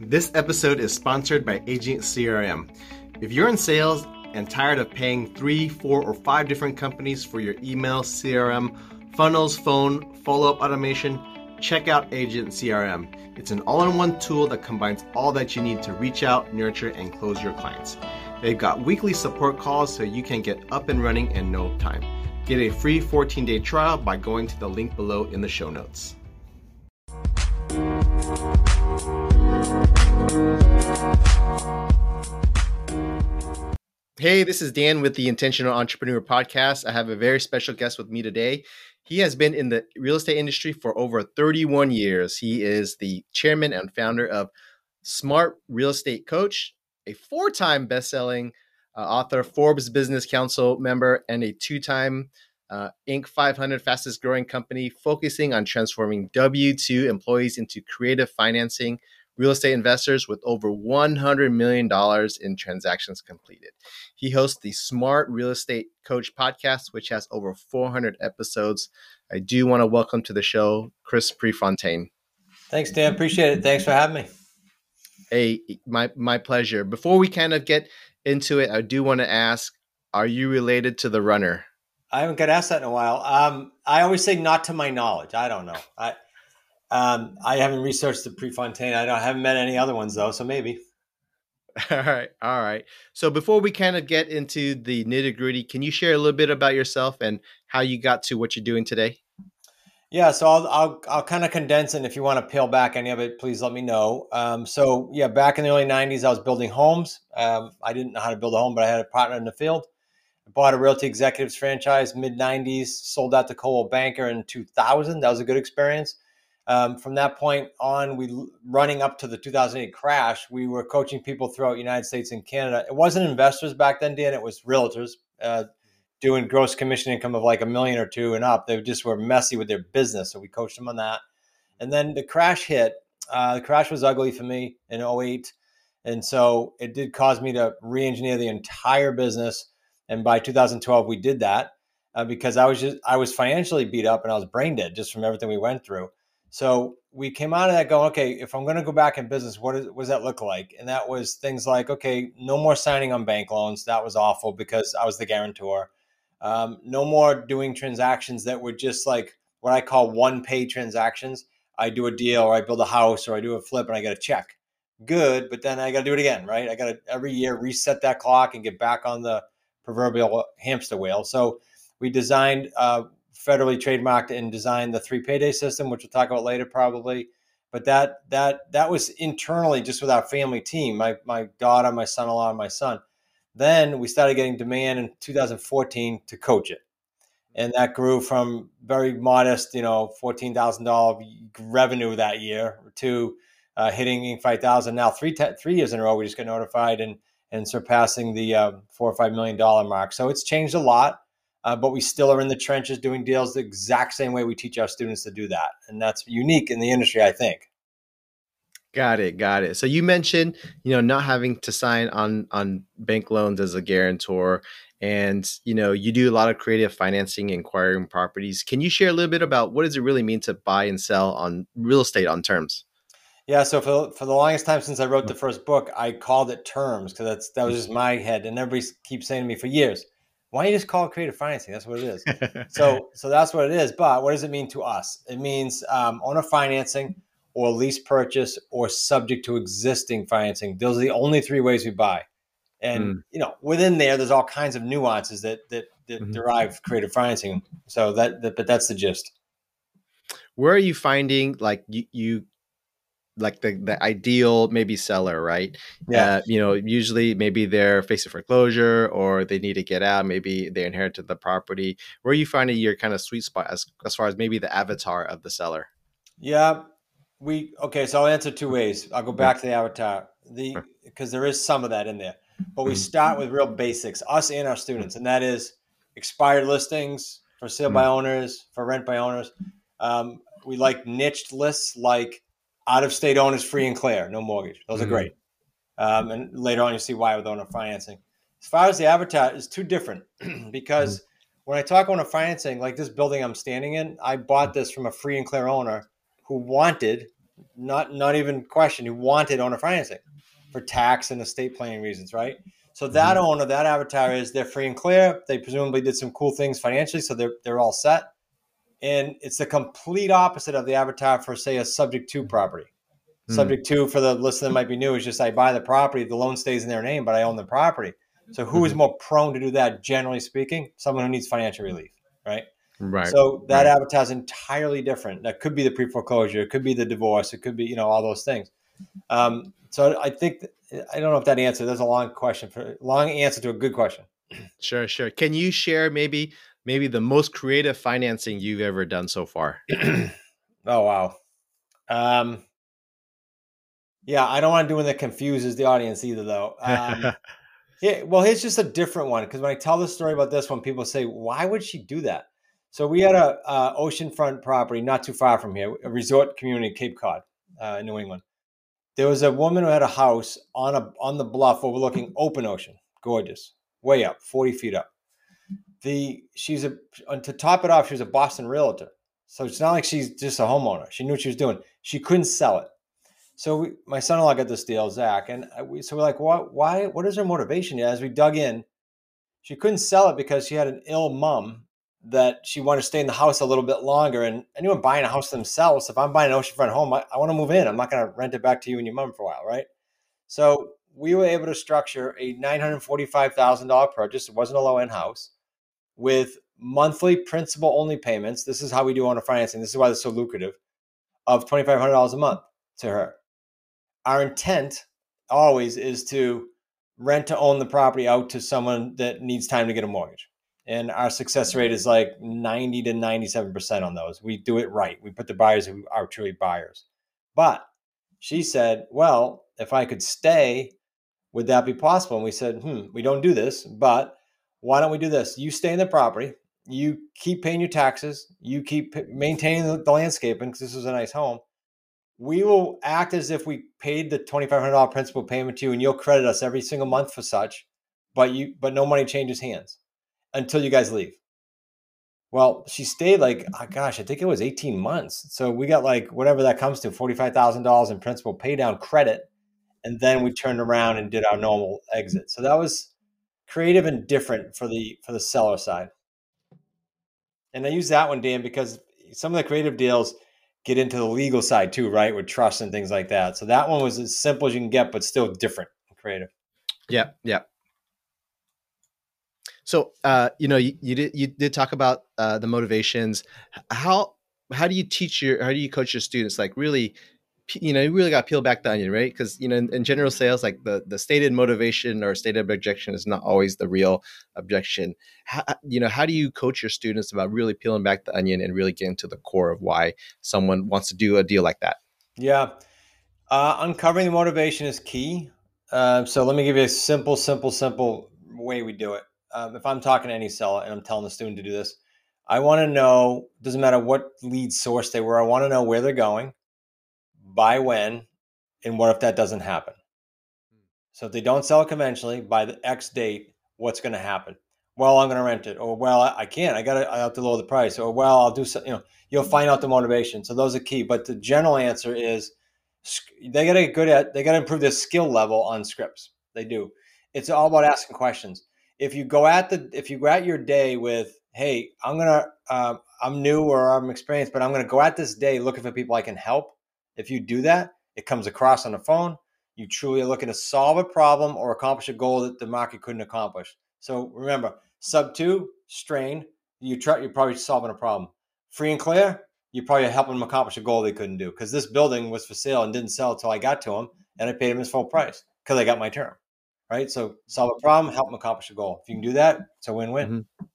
This episode is sponsored by Agent CRM. If you're in sales and tired of paying three, four, or five different companies for your email, CRM, funnels, phone, follow up automation, check out Agent CRM. It's an all in one tool that combines all that you need to reach out, nurture, and close your clients. They've got weekly support calls so you can get up and running in no time. Get a free 14 day trial by going to the link below in the show notes. Hey, this is Dan with the Intentional Entrepreneur Podcast. I have a very special guest with me today. He has been in the real estate industry for over 31 years. He is the chairman and founder of Smart Real Estate Coach, a four time best selling uh, author, Forbes Business Council member, and a two time uh, Inc. 500 fastest growing company focusing on transforming W 2 employees into creative financing real estate investors with over $100 million in transactions completed. He hosts the Smart Real Estate Coach podcast, which has over 400 episodes. I do want to welcome to the show Chris Prefontaine. Thanks, Dan. Appreciate it. Thanks for having me. Hey, my my pleasure. Before we kind of get into it, I do want to ask: Are you related to the runner? I haven't got asked that in a while. Um, I always say not to my knowledge. I don't know. I um, I haven't researched the Prefontaine. I, don't, I haven't met any other ones though, so maybe. All right, all right. So before we kind of get into the nitty gritty, can you share a little bit about yourself and how you got to what you're doing today? Yeah, so I'll I'll, I'll kind of condense it. And if you want to peel back any of it, please let me know. Um, so yeah, back in the early '90s, I was building homes. Um, I didn't know how to build a home, but I had a partner in the field. I bought a Realty Executives franchise mid '90s. Sold out to Coldwell Banker in 2000. That was a good experience. Um, from that point on, we running up to the 2008 crash, we were coaching people throughout the United States and Canada. It wasn't investors back then, Dan. It was realtors uh, doing gross commission income of like a million or two and up. They just were messy with their business, so we coached them on that. And then the crash hit. Uh, the crash was ugly for me in 08. And so it did cause me to re-engineer the entire business. And by 2012, we did that uh, because I was just I was financially beat up and I was brain dead just from everything we went through. So we came out of that going, okay, if I'm going to go back in business, what, is, what does that look like? And that was things like, okay, no more signing on bank loans. That was awful because I was the guarantor. Um, no more doing transactions that were just like what I call one pay transactions. I do a deal or I build a house or I do a flip and I get a check. Good, but then I got to do it again, right? I got to every year reset that clock and get back on the proverbial hamster wheel. So we designed uh, federally trademarked and designed the three payday system, which we'll talk about later probably. But that that that was internally just with our family team, my my daughter, my son-in-law, and my son. Then we started getting demand in 2014 to coach it. And that grew from very modest, you know, fourteen thousand dollar revenue that year to uh, hitting 5000. Now three te- three years in a row, we just got notified and and surpassing the uh, four or five million dollar mark. So it's changed a lot uh, but we still are in the trenches doing deals the exact same way we teach our students to do that. And that's unique in the industry, I think. Got it, got it. So you mentioned, you know, not having to sign on on bank loans as a guarantor, and you know, you do a lot of creative financing, acquiring properties. Can you share a little bit about what does it really mean to buy and sell on real estate on terms? Yeah, so for for the longest time since I wrote the first book, I called it terms because that's that was just my head, and everybody keeps saying to me for years, why don't you just call it creative financing? That's what it is. so, so that's what it is. But what does it mean to us? It means um, owner financing or lease purchase or subject to existing financing. Those are the only three ways we buy. And mm. you know, within there, there's all kinds of nuances that that, that mm-hmm. derive creative financing. So that, that, but that's the gist. Where are you finding like you you like the the ideal maybe seller, right? Yeah. Uh, you know, usually maybe they're facing foreclosure or they need to get out. Maybe they inherited the property. Where are you finding your kind of sweet spot as as far as maybe the avatar of the seller? Yeah, we okay. So I'll answer two ways. I'll go back to the avatar. The because there is some of that in there, but we mm-hmm. start with real basics, us and our students, and that is expired listings for sale by mm-hmm. owners, for rent by owners. Um, we like niched lists like out of state owners free and clear, no mortgage. Those mm-hmm. are great. Um, and later on, you see why with owner financing. As far as the avatar is too different because mm-hmm. when I talk owner financing, like this building I'm standing in, I bought this from a free and clear owner who wanted not not even question, who wanted owner financing for tax and estate planning reasons, right? So that mm-hmm. owner, that avatar is they're free and clear. They presumably did some cool things financially, so they're they're all set. And it's the complete opposite of the avatar for say a subject to property. Mm-hmm. Subject to for the listener that might be new is just I buy the property, the loan stays in their name, but I own the property. So who is mm-hmm. more prone to do that, generally speaking? Someone who needs financial relief, right? Right. So that right. avatar is entirely different. That could be the pre foreclosure, it could be the divorce, it could be you know all those things. Um, so I think I don't know if that answer. There's a long question for long answer to a good question. Sure, sure. Can you share maybe maybe the most creative financing you've ever done so far? oh wow. Um, yeah, I don't want to do one that confuses the audience either, though. Um, yeah, well, here's just a different one because when I tell the story about this one, people say, "Why would she do that?" So we had a, a oceanfront property not too far from here, a resort community, Cape Cod, uh, New England. There was a woman who had a house on a on the bluff overlooking open ocean, gorgeous, way up, forty feet up. The she's a and to top it off, she was a Boston realtor, so it's not like she's just a homeowner. She knew what she was doing. She couldn't sell it. So we, my son-in-law got this deal, Zach, and we, so we're like, what? Why? What is her motivation? As we dug in, she couldn't sell it because she had an ill mom that she wanted to stay in the house a little bit longer. And anyone buying a house themselves, if I'm buying an oceanfront home, I, I want to move in. I'm not going to rent it back to you and your mom for a while, right? So we were able to structure a $945,000 purchase. It wasn't a low end house with monthly principal only payments. This is how we do owner financing. This is why it's so lucrative of $2,500 a month to her. Our intent always is to rent to own the property out to someone that needs time to get a mortgage and our success rate is like 90 to 97% on those. We do it right. We put the buyers who are truly buyers. But she said, Well, if I could stay, would that be possible? And we said, Hmm, we don't do this, but why don't we do this? You stay in the property, you keep paying your taxes, you keep maintaining the, the landscaping because this is a nice home. We will act as if we paid the $2,500 principal payment to you, and you'll credit us every single month for such, but you but no money changes hands until you guys leave. Well, she stayed like, oh gosh, I think it was 18 months. So we got like whatever that comes to $45,000 in principal pay down credit. And then we turned around and did our normal exit. So that was creative and different for the for the seller side. And I use that one, Dan, because some of the creative deals get into the legal side too, right? With trust and things like that. So that one was as simple as you can get, but still different and creative. Yeah, yeah. So, uh, you know, you, you, did you did talk about uh, the motivations. How how do you teach your how do you coach your students? Like, really, you know, you really got to peel back the onion, right? Because you know, in, in, general sales, like the the stated motivation or stated objection is not always the real objection. How, you know, how do you coach your students about really peeling back the onion and really getting to the core of why someone wants to do a deal like that? Yeah, uh, uncovering the motivation is key. Uh, so let me give you a simple, simple, simple way we do it um, if I'm talking to any seller and I'm telling the student to do this, I want to know, doesn't matter what lead source they were, I want to know where they're going, by when, and what if that doesn't happen. So if they don't sell it conventionally by the X date, what's going to happen? Well, I'm going to rent it, or well, I can't. I got to. I have to lower the price, or well, I'll do so. You know, you'll find out the motivation. So those are key. But the general answer is they got to get good at. They got to improve their skill level on scripts. They do. It's all about asking questions if you go at the if you go at your day with hey i'm gonna uh, i'm new or i'm experienced but i'm gonna go at this day looking for people i can help if you do that it comes across on the phone you truly are looking to solve a problem or accomplish a goal that the market couldn't accomplish so remember sub two strain you try you're probably solving a problem free and clear you're probably helping them accomplish a goal they couldn't do because this building was for sale and didn't sell until i got to them and i paid him his full price because i got my term right? So solve a problem, help them accomplish a goal. If you can do that, it's a win-win. Mm-hmm.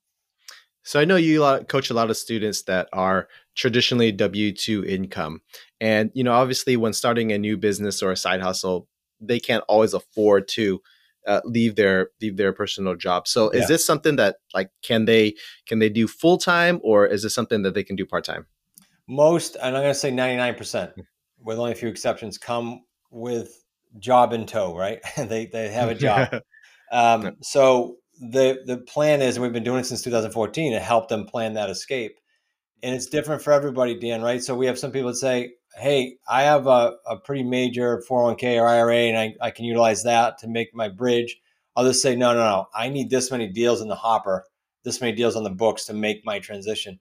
So I know you coach a lot of students that are traditionally W two income, and you know obviously when starting a new business or a side hustle, they can't always afford to uh, leave their leave their personal job. So is yeah. this something that like can they can they do full time or is this something that they can do part time? Most, and I'm going to say 99 percent, hmm. with only a few exceptions, come with job in tow, right? they they have a job. um, so the the plan is, and we've been doing it since 2014, to help them plan that escape. And it's different for everybody, Dan, right? So we have some people that say, hey, I have a, a pretty major 401k or IRA and I, I can utilize that to make my bridge. Others say, no, no, no, I need this many deals in the hopper, this many deals on the books to make my transition.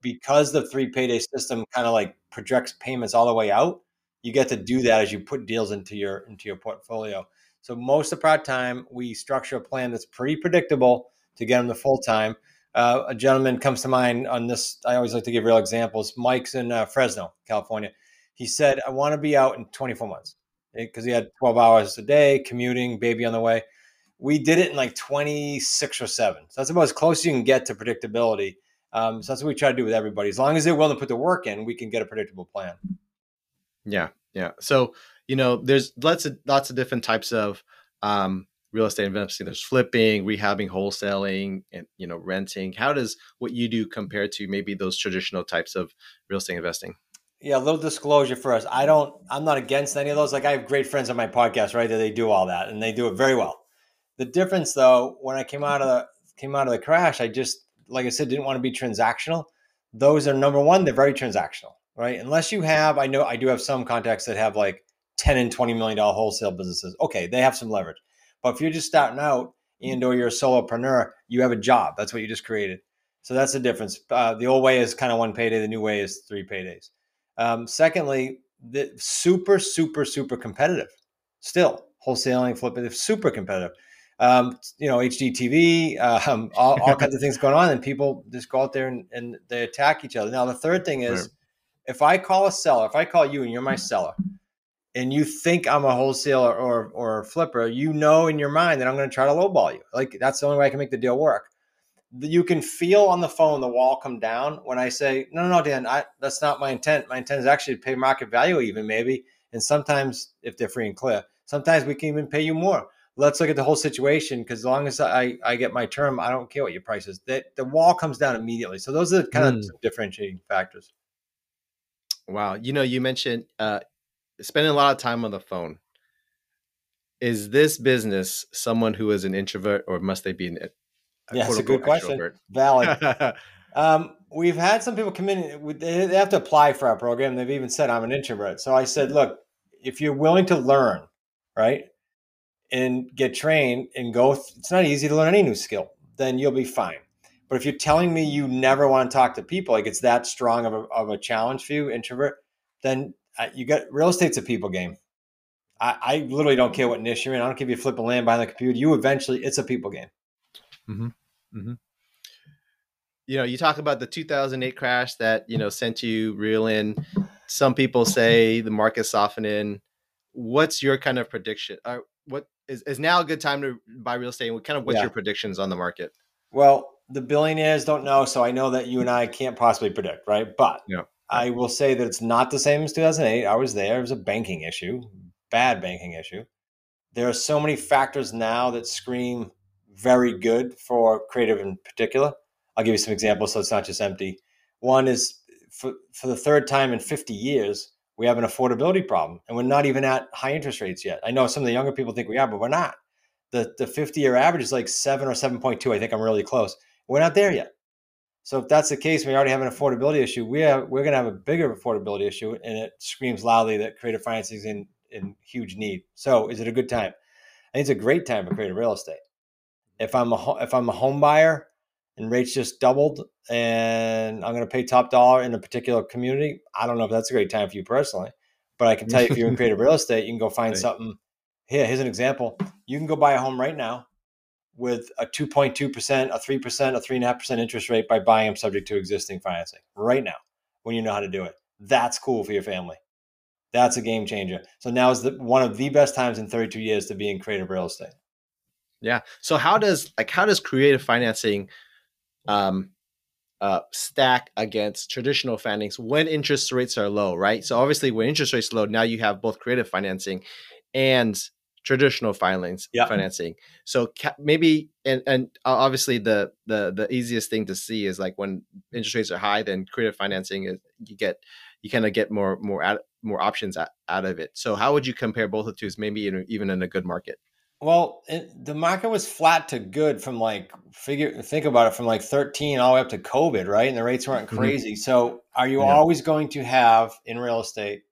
Because the three payday system kind of like projects payments all the way out, you get to do that as you put deals into your into your portfolio. So most of the our time, we structure a plan that's pretty predictable to get them to full time. Uh, a gentleman comes to mind on this. I always like to give real examples. Mike's in uh, Fresno, California. He said, "I want to be out in 24 months because he had 12 hours a day commuting, baby on the way." We did it in like 26 or seven. So that's about as close as you can get to predictability. Um, so that's what we try to do with everybody. As long as they're willing to put the work in, we can get a predictable plan. Yeah, yeah. So you know, there's lots of lots of different types of um, real estate investing. There's flipping, rehabbing, wholesaling, and you know, renting. How does what you do compare to maybe those traditional types of real estate investing? Yeah, a little disclosure first. I don't. I'm not against any of those. Like I have great friends on my podcast, right? That they do all that and they do it very well. The difference, though, when I came out of the came out of the crash, I just, like I said, didn't want to be transactional. Those are number one. They're very transactional, right? Unless you have, I know I do have some contacts that have like 10 and 20 million dollar wholesale businesses. Okay, they have some leverage. But if you're just starting out and or you're a solopreneur, you have a job. That's what you just created. So that's the difference. Uh, the old way is kind of one payday. The new way is three paydays. Um, secondly, the super, super, super competitive. Still, wholesaling, flipping, super competitive. Um, you know, HGTV, um, all, all kinds of things going on, and people just go out there and, and they attack each other. Now, the third thing is, right. If I call a seller, if I call you and you're my seller, and you think I'm a wholesaler or or a flipper, you know in your mind that I'm going to try to lowball you. Like that's the only way I can make the deal work. You can feel on the phone the wall come down when I say, "No, no, no, Dan, I, that's not my intent. My intent is actually to pay market value, even maybe. And sometimes, if they're free and clear, sometimes we can even pay you more. Let's look at the whole situation because as long as I, I get my term, I don't care what your price is. That the wall comes down immediately. So those are kind mm. of differentiating factors. Wow, you know, you mentioned uh, spending a lot of time on the phone. Is this business someone who is an introvert, or must they be an? A yeah, it's a good question. Extrovert? Valid. um, we've had some people come in; they have to apply for our program. They've even said I'm an introvert. So I said, look, if you're willing to learn, right, and get trained and go, it's not easy to learn any new skill. Then you'll be fine. But if you're telling me you never want to talk to people, like it's that strong of a, of a challenge for you, introvert, then you got real estate's a people game. I, I, literally don't care what niche you're in. I don't give you flip a land behind the computer. You eventually, it's a people game. Mm-hmm. Mm-hmm. You know, you talk about the 2008 crash that you know sent you reeling. Some people say the market softening. What's your kind of prediction? Uh, what is, is now a good time to buy real estate? What kind of what's yeah. your predictions on the market? Well, the billionaires don't know, so I know that you and I can't possibly predict, right? But yeah. I will say that it's not the same as 2008. I was there. It was a banking issue, bad banking issue. There are so many factors now that scream very good for creative in particular. I'll give you some examples so it's not just empty. One is for, for the third time in 50 years, we have an affordability problem and we're not even at high interest rates yet. I know some of the younger people think we are, but we're not. The, the 50 year average is like seven or 7.2. I think I'm really close. We're not there yet. So if that's the case, we already have an affordability issue. We have, we're going to have a bigger affordability issue, and it screams loudly that creative financing is in in huge need. So is it a good time? I think it's a great time for creative real estate. If I'm a if I'm a home buyer and rates just doubled, and I'm going to pay top dollar in a particular community, I don't know if that's a great time for you personally, but I can tell you if you're in creative real estate, you can go find right. something. Here, here's an example. You can go buy a home right now with a 2.2%, a 3%, a 3.5% interest rate by buying them subject to existing financing right now when you know how to do it. That's cool for your family. That's a game changer. So now is the, one of the best times in 32 years to be in creative real estate. Yeah. So how does like how does creative financing um uh, stack against traditional financings when interest rates are low, right? So obviously, when interest rates low, now you have both creative financing and traditional filings yeah. financing. So ca- maybe and and obviously the the the easiest thing to see is like when interest rates are high, then creative financing is you get you kind of get more more out, more options out, out of it. So how would you compare both of those? Maybe in, even in a good market. Well, it, the market was flat to good from like figure think about it from like 13 all the way up to COVID, right? And the rates weren't mm-hmm. crazy. Mm-hmm. So, are you yeah. always going to have in real estate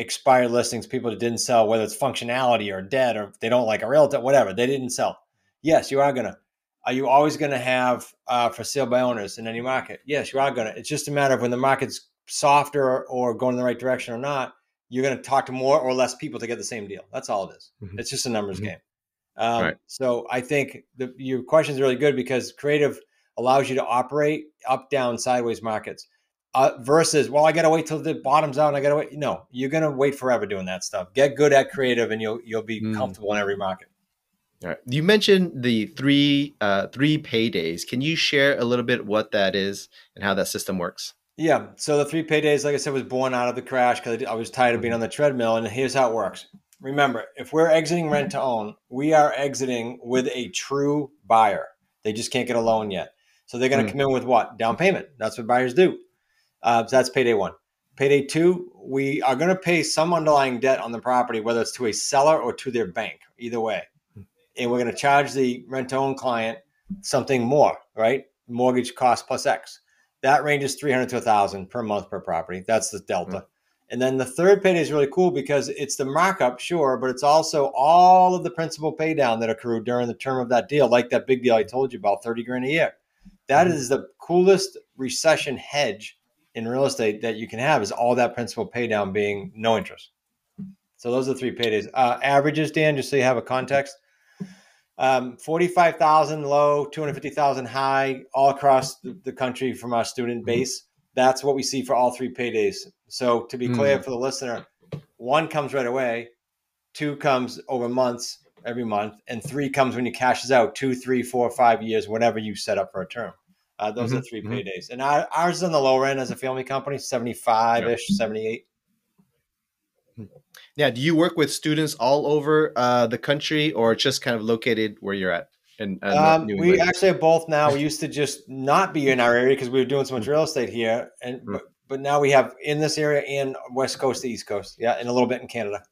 expired listings, people that didn't sell, whether it's functionality or debt or they don't like a realtor, whatever, they didn't sell. Yes, you are gonna. Are you always gonna have uh, for sale by owners in any market? Yes, you are gonna. It's just a matter of when the market's softer or, or going in the right direction or not. You're gonna talk to more or less people to get the same deal. That's all it is. Mm-hmm. It's just a numbers mm-hmm. game. Um, right. So I think the, your question is really good because creative allows you to operate up, down, sideways markets uh, versus well i gotta wait till the bottom's out and i gotta wait no you're gonna wait forever doing that stuff. Get good at creative and you'll you'll be mm. comfortable in every market. All right you mentioned the three uh, three paydays. Can you share a little bit what that is and how that system works? Yeah so the three paydays like i said was born out of the crash because i was tired of being on the treadmill and here's how it works. Remember if we're exiting rent to own we are exiting with a true buyer. They just can't get a loan yet. So they're going to mm. come in with what? Down payment. That's what buyers do uh, so that's payday one. Payday two, we are going to pay some underlying debt on the property, whether it's to a seller or to their bank, either way. And we're going to charge the rent to own client something more, right? Mortgage cost plus X. That ranges 300 to 1000 per month per property. That's the delta. Mm-hmm. And then the third payday is really cool because it's the markup, sure, but it's also all of the principal pay down that accrued during the term of that deal, like that big deal I told you about, 30 grand a year. That mm-hmm. is the coolest recession hedge in real estate that you can have is all that principal pay down being no interest. So those are the three paydays. Uh, averages, Dan, just so you have a context. Um, 45,000 low, 250,000 high, all across the, the, country from our student mm-hmm. base. That's what we see for all three paydays. So to be clear mm. for the listener, one comes right away, two comes over months every month, and three comes when you cashes out two, three, four, five years, whatever you set up for a term. Uh, those mm-hmm. are 3 mm-hmm. paydays. And our, ours is on the lower end as a family company, 75 ish, 78. Yeah. Do you work with students all over uh, the country or just kind of located where you're at? In, uh, um, we actually have both now. We used to just not be in our area because we were doing so much real estate here, and mm-hmm. but, but now we have in this area and west coast to east coast, yeah, and a little bit in Canada.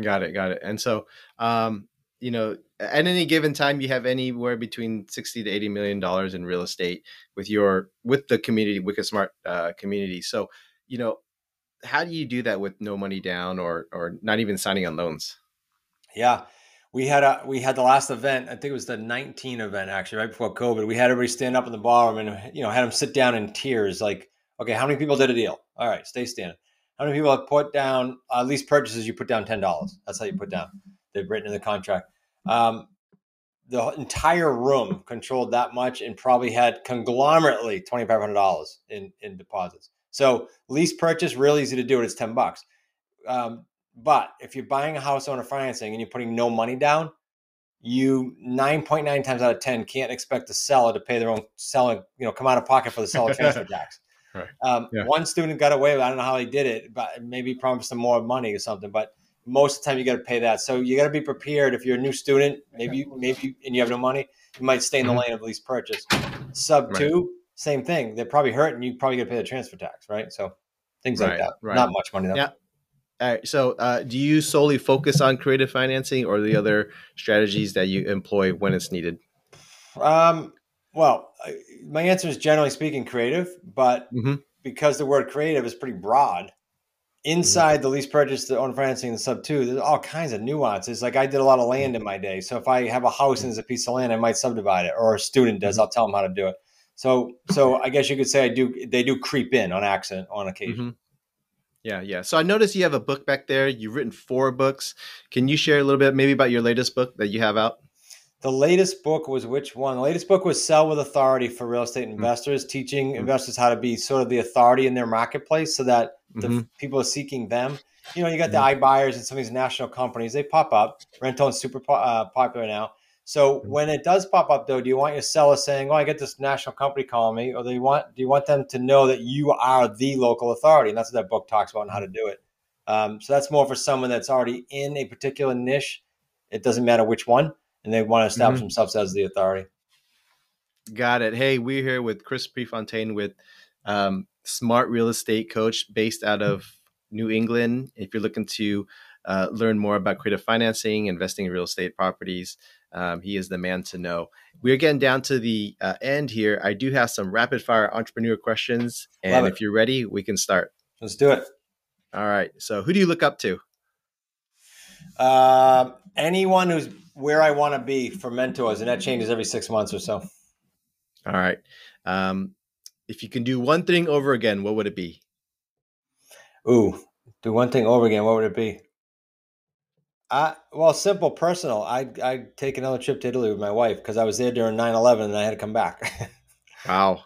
Got it, got it. And so, um, you know, at any given time, you have anywhere between sixty to eighty million dollars in real estate with your with the community, Wicked Smart uh, community. So, you know, how do you do that with no money down or or not even signing on loans? Yeah, we had a we had the last event. I think it was the 19 event actually, right before COVID. We had everybody stand up in the ballroom and you know had them sit down in tears. Like, okay, how many people did a deal? All right, stay standing. How many people have put down uh, least purchases? You put down ten dollars. That's how you put down. They've written in the contract. Um, the entire room controlled that much and probably had conglomerately twenty five hundred dollars in in deposits. So lease purchase real easy to do it. It's ten bucks. Um, but if you're buying a house owner financing and you're putting no money down, you nine point nine times out of ten can't expect the seller to pay their own selling. You know, come out of pocket for the seller transfer tax. Right. Um, yeah. One student got away with. I don't know how he did it, but maybe promised them more money or something. But most of the time you got to pay that. So you got to be prepared. If you're a new student, maybe maybe and you have no money, you might stay in the mm-hmm. lane of lease purchase. Sub right. two, same thing. They're probably hurt, and you probably got to pay the transfer tax, right? So things right, like that. Right. Not much money though. Yeah. All right. So, uh, do you solely focus on creative financing, or the other strategies that you employ when it's needed? Um. Well, my answer is generally speaking creative, but mm-hmm. because the word creative is pretty broad. Inside the lease purchase, the own financing, the sub two, there's all kinds of nuances. Like I did a lot of land in my day, so if I have a house and there's a piece of land, I might subdivide it, or a student does. Mm-hmm. I'll tell them how to do it. So, so I guess you could say I do. They do creep in on accident on occasion. Mm-hmm. Yeah, yeah. So I noticed you have a book back there. You've written four books. Can you share a little bit, maybe, about your latest book that you have out? The latest book was which one? The latest book was Sell with Authority for Real Estate mm-hmm. Investors, mm-hmm. teaching investors how to be sort of the authority in their marketplace so that the mm-hmm. people are seeking them. You know, you got the mm-hmm. iBuyers and some of these national companies, they pop up. Rent-to-own's super po- uh, popular now. So mm-hmm. when it does pop up, though, do you want your seller saying, "Oh, I get this national company calling me," or do you want do you want them to know that you are the local authority? And that's what that book talks about and how to do it. Um, so that's more for someone that's already in a particular niche. It doesn't matter which one, and they want to establish mm-hmm. themselves as the authority. Got it. Hey, we're here with Chris Prefontaine with um, smart real estate coach based out of New England. If you're looking to uh, learn more about creative financing, investing in real estate properties, um, he is the man to know. We're getting down to the uh, end here. I do have some rapid fire entrepreneur questions. And if you're ready, we can start. Let's do it. All right. So who do you look up to? Uh, anyone who's where I want to be for mentors, and that changes every six months or so. All right. Um, if you can do one thing over again, what would it be? Ooh, do one thing over again. What would it be? I, well, simple, personal. I I take another trip to Italy with my wife because I was there during 9-11 and I had to come back. wow.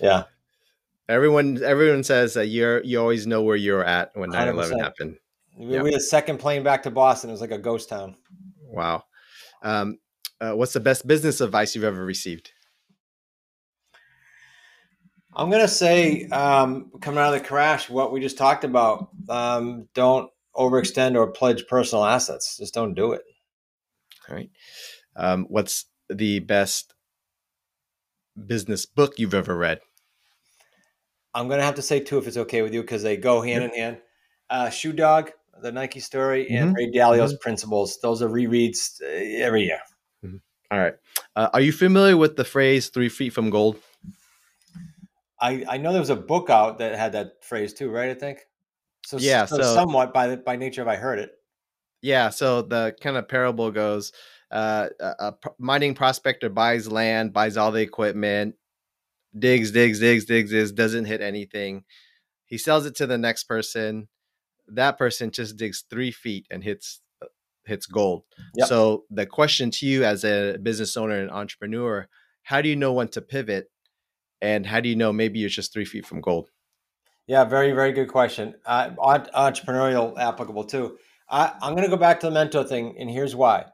Yeah. Everyone everyone says that you're you always know where you're at when 9-11 happened. We, Yep. we had a second plane back to Boston. It was like a ghost town. Wow. Um, uh, what's the best business advice you've ever received? I'm gonna say, um, coming out of the crash, what we just talked about. Um, don't overextend or pledge personal assets. Just don't do it. All right. Um, what's the best business book you've ever read? I'm gonna have to say two if it's okay with you because they go hand in hand. Uh, Shoe Dog, the Nike story, and Ray Dalio's Principles. Those are rereads uh, every year. All right. Uh, are you familiar with the phrase three feet from gold? I, I know there was a book out that had that phrase too, right? I think. So Yeah, so, so- somewhat by the, by nature, if I heard it. Yeah. So the kind of parable goes uh, a, a mining prospector buys land, buys all the equipment, digs, digs, digs, digs, digs, doesn't hit anything. He sells it to the next person. That person just digs three feet and hits uh, hits gold. Yep. So the question to you as a business owner and entrepreneur, how do you know when to pivot? And how do you know maybe you're just three feet from gold? Yeah, very, very good question. Uh, entrepreneurial applicable too. I, I'm going to go back to the mentor thing, and here's why.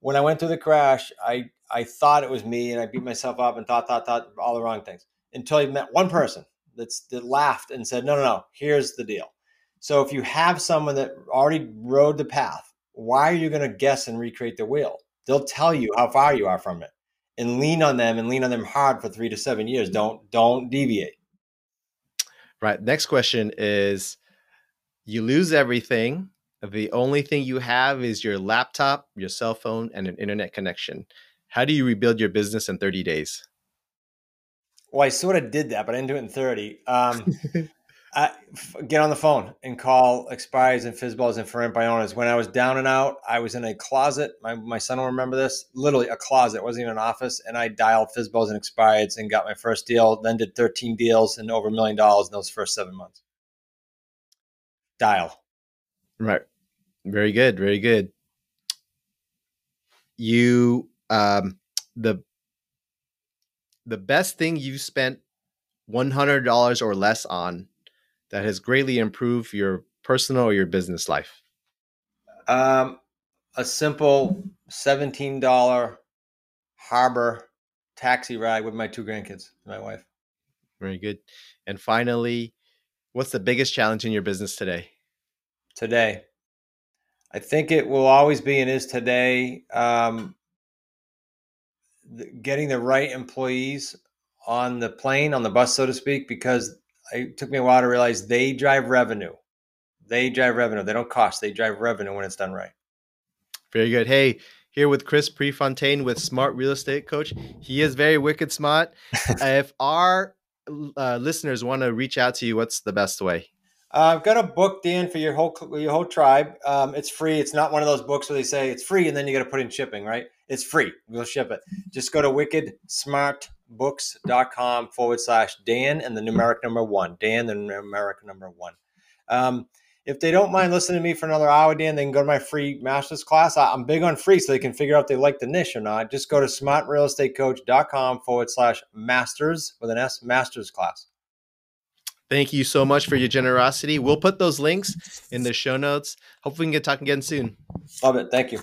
When I went through the crash, I I thought it was me, and I beat myself up and thought, thought, thought all the wrong things until I met one person that's that laughed and said, "No, no, no. Here's the deal. So if you have someone that already rode the path, why are you going to guess and recreate the wheel? They'll tell you how far you are from it, and lean on them and lean on them hard for three to seven years. Don't don't deviate. Right. Next question is you lose everything. The only thing you have is your laptop, your cell phone, and an internet connection. How do you rebuild your business in 30 days? Well, I sort of did that, but I didn't do it in 30. Um, Get on the phone and call expires and FSBOs and by. When I was down and out, I was in a closet. My, my son will remember this. Literally a closet. It wasn't even an office. And I dialed FSBOs and expireds and got my first deal. Then did 13 deals and over a million dollars in those first seven months. Dial. Right. Very good. Very good. You um the the best thing you spent $100 or less on that has greatly improved your personal or your business life. Um, a simple $17 harbor taxi ride with my two grandkids, and my wife. Very good. And finally, what's the biggest challenge in your business today? today. I think it will always be and is today um, getting the right employees on the plane, on the bus, so to speak, because it took me a while to realize they drive revenue. They drive revenue. They don't cost. They drive revenue when it's done right. Very good. Hey, here with Chris Prefontaine with Smart Real Estate Coach. He is very wicked smart. if our uh, listeners want to reach out to you, what's the best way? Uh, I've got a book, Dan, for your whole your whole tribe. Um, it's free. It's not one of those books where they say it's free and then you got to put in shipping, right? It's free. We'll ship it. Just go to wickedsmartbooks.com forward slash Dan and the numeric number one. Dan, the numeric number one. Um, if they don't mind listening to me for another hour, Dan, they can go to my free master's class. I, I'm big on free so they can figure out if they like the niche or not. Just go to smartrealestatecoach.com forward slash masters with an S, master's class. Thank you so much for your generosity. We'll put those links in the show notes. Hopefully, we can get talking again soon. Love it. Thank you.